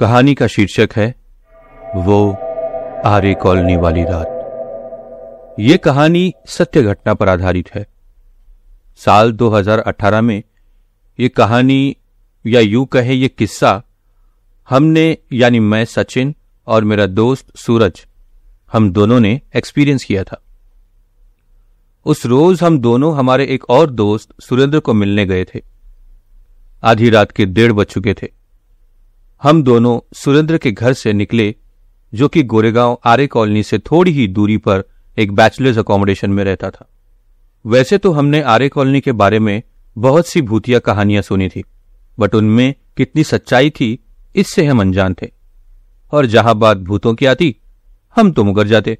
कहानी का शीर्षक है, वो आर्य कॉलोनी वाली रात। ये कहानी सत्य घटना पर आधारित है। साल 2018 में ये कहानी, या यूँ कहे ये किस्सा, हमने, यानी मैं सचिन और मेरा दोस्त सूरज, हम दोनों ने एक्सपीरियंस किया था। उस रोज हम दोनों, हमारे एक और दोस्त सुरेंद्र को मिलने गए थे। आधी रात के डेढ़ बज चुके थे। हम दोनों सुरेंद्र के घर से निकले, जो कि गोरेगांव आर्य कॉलोनी से थोड़ी ही दूरी पर एक बैचलर्स अकोमोडेशन में रहता था। वैसे तो हमने आर्य कॉलोनी के बारे में बहुत सी भूतिया कहानियाँ सुनी थी, बट उनमें कितनी सच्चाई थी, इससे हम अनजान थे। और जहाँ बात भूतों की आती, हम तो मुकर जाते,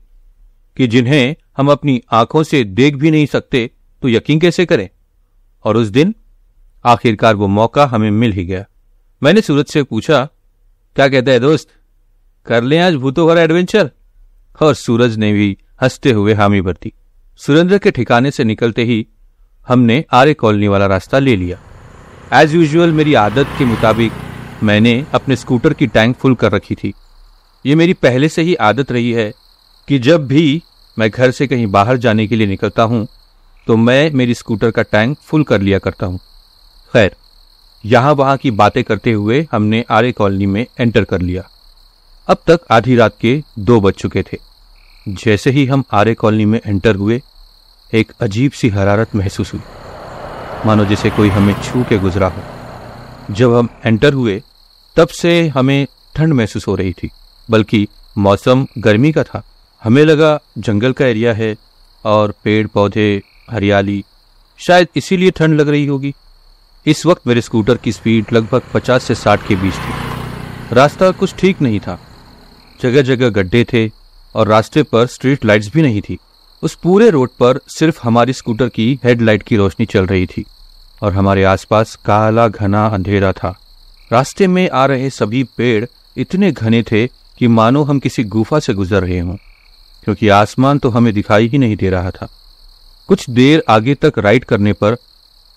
कि जिन्हें हम अपनी आँखों से देख भी नहीं सकते तो यकीन कैसे करें? और उस दिन, आखिरकार वो मौका हमें मिल ही गया। मैंने सूरज से पूछा क्या कहता है दोस्त? कर लें आज भूतों वाला एडवेंचर और सूरज ने भी हँसते हुए हामी भरती। सुरेंद्र के ठिकाने से निकलते ही हमने आर्य कॉलोनी वाला रास्ता ले लिया। एज यूजल मेरी आदत के मुताबिक मैंने अपने स्कूटर की टैंक फुल कर रखी थी। ये मेरी पहले से ही आदत रही है कि जब भी मैं घर से कहीं बाहर जाने के लिए निकलता हूँ तो मैं मेरी स्कूटर का टैंक फुल कर लिया करता हूँ। खैर यहाँ वहाँ की बातें करते हुए हमने आर्य कॉलोनी में एंटर कर लिया। अब तक आधी रात के दो बज चुके थे। जैसे ही हम आर्य कॉलोनी में एंटर हुए, एक अजीब सी हरारत महसूस हुई। मानो जैसे कोई हमें छू के गुजरा हो। जब हम एंटर हुए, तब से हमें ठंड महसूस हो रही थी, बल्कि मौसम गर्मी का था। हमें लगा जंगल का एरिया है और पेड़ पौधे हरियाली, शायद इसीलिए ठंड लग रही होगी। इस वक्त मेरे स्कूटर की स्पीड लगभग 50 से 60 के बीच थी। रास्ता कुछ ठीक नहीं था। जगह जगह गड्ढे थे और रास्ते पर स्ट्रीट लाइट्स भी नहीं थी। उस पूरे रोड पर सिर्फ़ हमारी स्कूटर की हेडलाइट की रोशनी चल रही थी और हमारे आसपास काला घना अंधेरा था। रास्ते में आ रहे सभी पेड़ इतने घने थे कि मानो हम किसी गुफा से गुजर रहे हों, क्योंकि आसमान तो हमें दिखाई ही नहीं दे रहा था। कुछ देर आगे तक राइड करने पर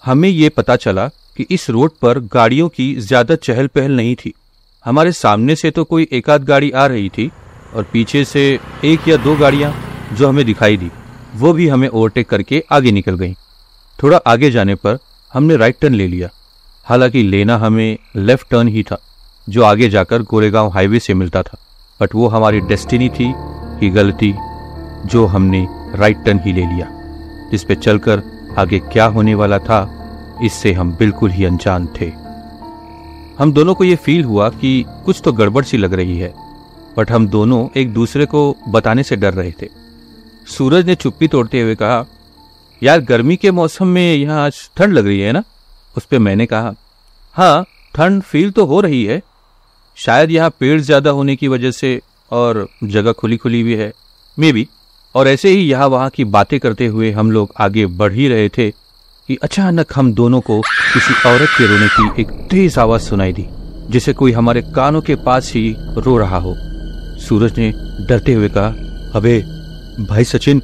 हमें ये पता चला कि इस रोड पर गाड़ियों की ज़्यादा चहल पहल नहीं थी। हमारे सामने से तो कोई एक आध गाड़ी आ रही थी और पीछे से एक या दो गाड़ियाँ जो हमें दिखाई दी, वो भी हमें ओवरटेक करके आगे निकल गई। थोड़ा आगे जाने पर हमने राइट टर्न ले लिया। हालाँकि लेना हमें लेफ़्ट टर्न ही था, जो आगे जाकर गोरेगांव हाईवे से मिलता था। बट वो हमारी डेस्टिनी थी कि गलती, जो हमने राइट टर्न ही ले लिया, जिस पे चलकर आगे क्या होने वाला था, इससे हम बिल्कुल ही अनजान थे। हम दोनों को यह फील हुआ कि कुछ तो गड़बड़ सी लग रही है बट हम दोनों एक दूसरे को बताने से डर रहे थे। सूरज ने चुप्पी तोड़ते हुए कहा, यार, गर्मी के मौसम में यहाँ आज ठंड लग रही है ना? उस पर मैंने कहा हाँ ठंड फील तो हो रही है। शायद यहाँ पेड़ ज़्यादा होने की वजह से और जगह खुली खुली भी है। मे बी और ऐसे ही यहाँ वहाँ की बातें करते हुए हम लोग आगे बढ़ ही रहे थे कि अचानक हम दोनों को किसी औरत के रोने की एक तेज आवाज़ सुनाई दी जिसे कोई हमारे कानों के पास ही रो रहा हो। सूरज ने डरते हुए कहा अबे भाई सचिन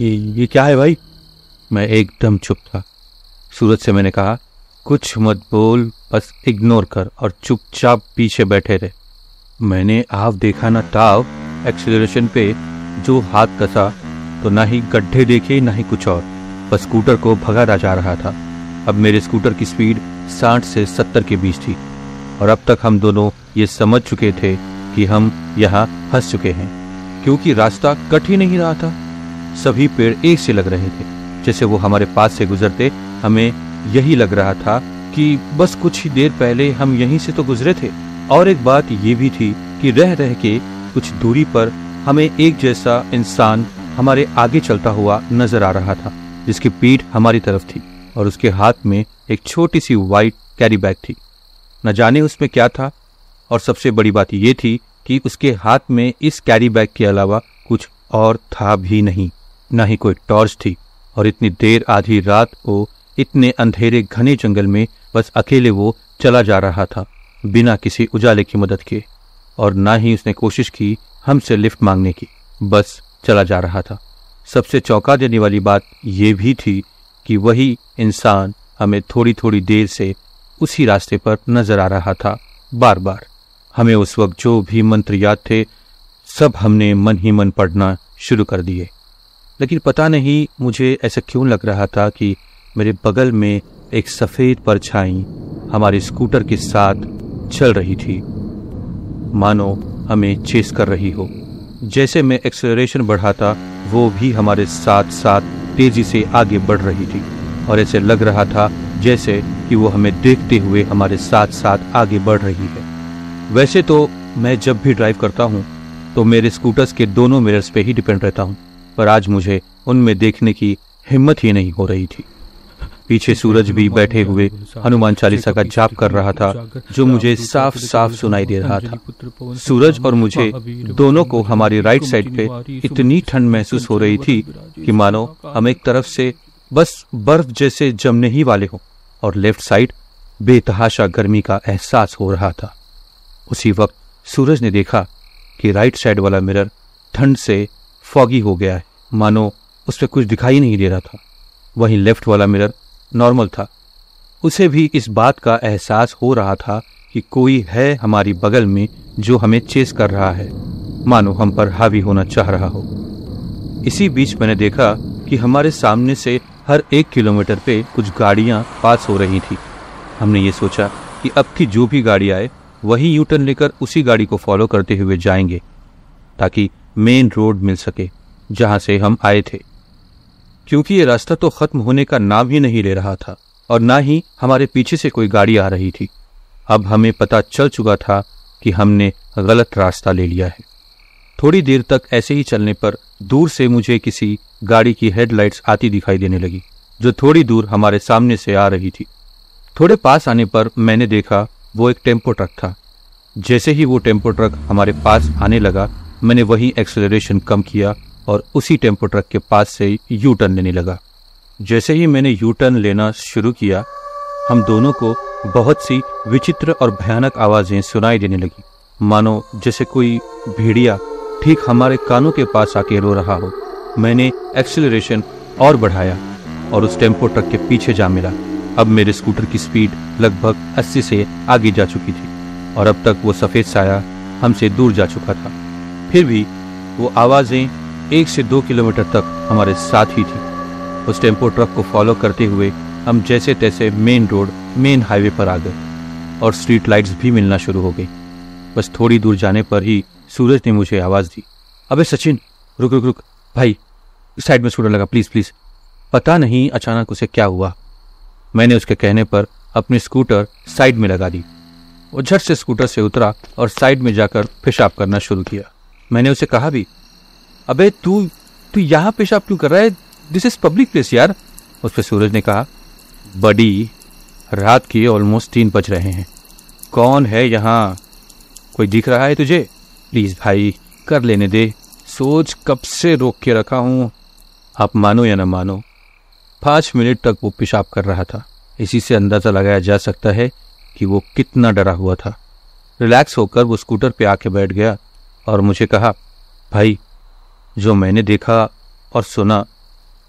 ये, ये क्या है भाई? मैं एकदम चुप था। सूरज से मैंने कहा कुछ मत बोल बस इग्नोर कर और चुपचाप पीछे बैठे रहे। मैंने आप देखा ना ताव एक्सीलरेशन पे जो हाथ कसा तो ना ही गड्ढे देखे, ना ही कुछ और। बस स्कूटर को भगाता जा रहा था। अब मेरे स्कूटर की स्पीड साठ से सत्तर के बीच थी। और अब तक हम दोनों ये समझ चुके थे कि हम यहाँ फंस चुके हैं। क्योंकि रास्ता कट ही नहीं रहा था। सभी पेड़ एक से लग रहे थे। जैसे वो हमारे पास से गुजरते, हमें यही लग रहा था कि बस कुछ ही देर पहले हम यहीं से तो गुजरे थे। और एक बात ये भी थी कि रह रह के कुछ दूरी पर हमें एक जैसा इंसान हमारे आगे चलता हुआ नज़र आ रहा था, जिसकी पीठ हमारी तरफ़ थी और उसके हाथ में एक छोटी सी वाइट कैरी बैग थी। न जाने उसमें क्या था और सबसे बड़ी बात यह थी कि उसके हाथ में इस कैरी बैग के अलावा कुछ और था भी नहीं। न ही कोई टॉर्च थी और इतनी देर आधी रात को इतने अंधेरे घने जंगल में बस अकेले वो चला जा रहा था, बिना किसी उजाले की मदद के। और ना ही उसने कोशिश की हमसे लिफ्ट मांगने की। बस चला जा रहा था। सबसे चौंका देने वाली बात यह भी थी कि वही इंसान हमें थोड़ी थोड़ी देर से उसी रास्ते पर नज़र आ रहा था बार बार हमें उस वक्त जो भी मंत्र याद थे, सब हमने मन ही मन पढ़ना शुरू कर दिए। लेकिन पता नहीं मुझे ऐसा क्यों लग रहा था कि मेरे बगल में एक सफ़ेद परछाई हमारे स्कूटर के साथ चल रही थी। मानो हमें चेस कर रही हो। जैसे मैं एक्सेलरेशन बढ़ाता, वो भी हमारे साथ साथ तेज़ी से आगे बढ़ रही थी। और ऐसे लग रहा था जैसे कि वो हमें देखते हुए हमारे साथ साथ आगे बढ़ रही है। वैसे तो मैं जब भी ड्राइव करता हूँ तो मेरे स्कूटर्स के दोनों मिरर्स पे ही डिपेंड रहता हूँ। पर आज मुझे उनमें देखने की हिम्मत ही नहीं हो रही थी। पीछे सूरज भी बैठे हुए हनुमान चालीसा का जाप कर रहा था, जो मुझे साफ़ साफ़ सुनाई दे रहा था। सूरज और मुझे दोनों को हमारी राइट साइड पे इतनी ठंड महसूस हो रही थी कि मानो हम एक तरफ़ से बस बर्फ़ जैसे जमने ही वाले हो और लेफ़्ट साइड बेतहाशा गर्मी का एहसास हो रहा था। उसी वक्त सूरज ने देखा कि राइट साइड वाला मिरर ठंड से फॉगी हो गया है। मानो उस पर कुछ दिखाई नहीं दे रहा था। वहीं लेफ़्ट वाला मिरर नॉर्मल था। उसे भी इस बात का एहसास हो रहा था कि कोई है हमारी बगल में जो हमें चेस कर रहा है। मानो हम पर हावी होना चाह रहा हो। इसी बीच मैंने देखा कि हमारे सामने से हर एक किलोमीटर पे कुछ गाड़ियाँ पास हो रही थी। हमने ये सोचा कि अब की जो भी गाड़ी आए, वही यू टर्न लेकर उसी गाड़ी को फॉलो करते हुए जाएँगे, ताकि मेन रोड मिल सके, जहाँ से हम आए थे। क्योंकि ये रास्ता तो खत्म होने का नाम ही नहीं ले रहा था, और ना ही हमारे पीछे से कोई गाड़ी आ रही थी। अब हमें पता चल चुका था कि हमने गलत रास्ता ले लिया है। थोड़ी देर तक ऐसे ही चलने पर दूर से मुझे किसी गाड़ी की हेडलाइट्स आती दिखाई देने लगी, जो थोड़ी दूर हमारे सामने से आ रही थी। थोड़े पास आने पर मैंने देखा वो एक टेंपो ट्रक था। जैसे ही वो टेंपो ट्रक हमारे पास आने लगा, मैंने वही एक्सेलरेशन कम किया और उसी टेंपो ट्रक के पास से यू टर्न लेने लगा। जैसे ही मैंने यू टर्न लेना शुरू किया, हम दोनों को बहुत सी विचित्र और भयानक आवाज़ें सुनाई देने लगी। मानो जैसे कोई भेड़िया ठीक हमारे कानों के पास आके रो रहा हो। मैंने एक्सिलरेशन और बढ़ाया और उस टेंपो ट्रक के पीछे जा मिला। अब मेरे स्कूटर की स्पीड लगभग 80 से आगे जा चुकी थी और अब तक वो सफ़ेद साया हमसे दूर जा चुका था। फिर भी वो आवाज़ें एक से दो किलोमीटर तक हमारे साथ ही थी। उस टेंपो ट्रक को फॉलो करते हुए हम जैसे तैसे मेन रोड, मेन हाईवे पर आ गए और स्ट्रीट लाइट्स भी मिलना शुरू हो गई। बस थोड़ी दूर जाने पर ही सूरज ने मुझे आवाज़ दी, अबे सचिन, रुक रुक रुक, भाई, साइड में स्कूटर लगा, प्लीज़ प्लीज़। पता नहीं अचानक उसे क्या हुआ। मैंने उसके कहने पर अपनी स्कूटर साइड में लगा दी वो झट से स्कूटर से उतरा और साइड में जाकर पेशाब करना शुरू किया। मैंने उसे कहा भी अबे तू तू यहाँ पेशाब क्यों कर रहा है? दिस इज़ पब्लिक प्लेस यार। उस पर सूरज ने कहा, बडी, रात के ऑलमोस्ट तीन बज रहे हैं। कौन है यहाँ? कोई दिख रहा है तुझे? प्लीज़ भाई, कर लेने दे। सोच कब से रोक के रखा हूँ। आप मानो या ना मानो, पाँच मिनट तक वो पेशाब कर रहा था। इसी से अंदाज़ा लगाया जा सकता है कि वो कितना डरा हुआ था। रिलैक्स होकर वो स्कूटर पे आके बैठ गया और मुझे कहा, भाई जो मैंने देखा और सुना,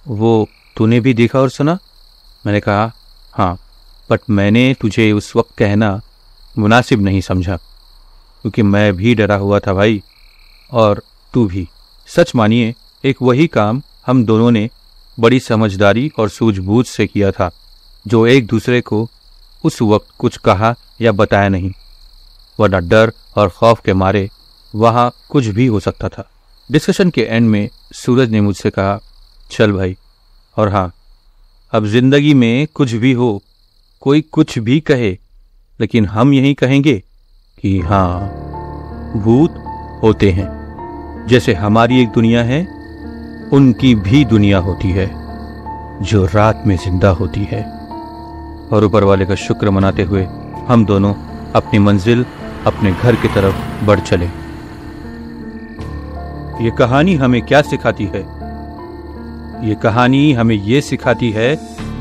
वो तूने भी देखा और सुना? मैंने कहा हाँ बट मैंने तुझे उस वक्त कहना मुनासिब नहीं समझा, क्योंकि मैं भी डरा हुआ था भाई, और तू भी। सच मानिए, एक वही काम हम दोनों ने बड़ी समझदारी और सूझबूझ से किया था, जो एक दूसरे को उस वक्त कुछ कहा या बताया नहीं। वरना डर और खौफ के मारे वहाँ कुछ भी हो सकता था। डिस्कशन के एंड में सूरज ने मुझसे कहा, चल भाई। और हाँ अब ज़िंदगी में कुछ भी हो, कोई कुछ भी कहे, लेकिन हम यही कहेंगे कि हाँ भूत होते हैं। जैसे हमारी एक दुनिया है, उनकी भी दुनिया होती है, जो रात में ज़िंदा होती है। और ऊपर वाले का शुक्र मनाते हुए हम दोनों अपनी मंजिल, अपने घर की तरफ़ बढ़ चले। ये कहानी हमें क्या सिखाती है? ये कहानी हमें ये सिखाती है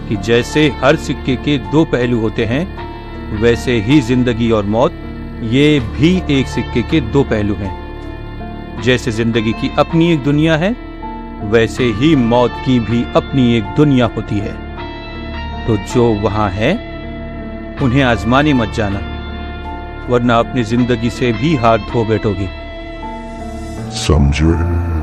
कि जैसे हर सिक्के के दो पहलू होते हैं, वैसे ही ज़िंदगी और मौत, ये भी एक सिक्के के दो पहलू हैं। जैसे ज़िंदगी की अपनी एक दुनिया है, वैसे ही मौत की भी अपनी एक दुनिया होती है। तो जो वहाँ है, उन्हें आजमाने मत जाना, वरना अपनी ज़िंदगी से भी हाथ धो बैठोगी। समझे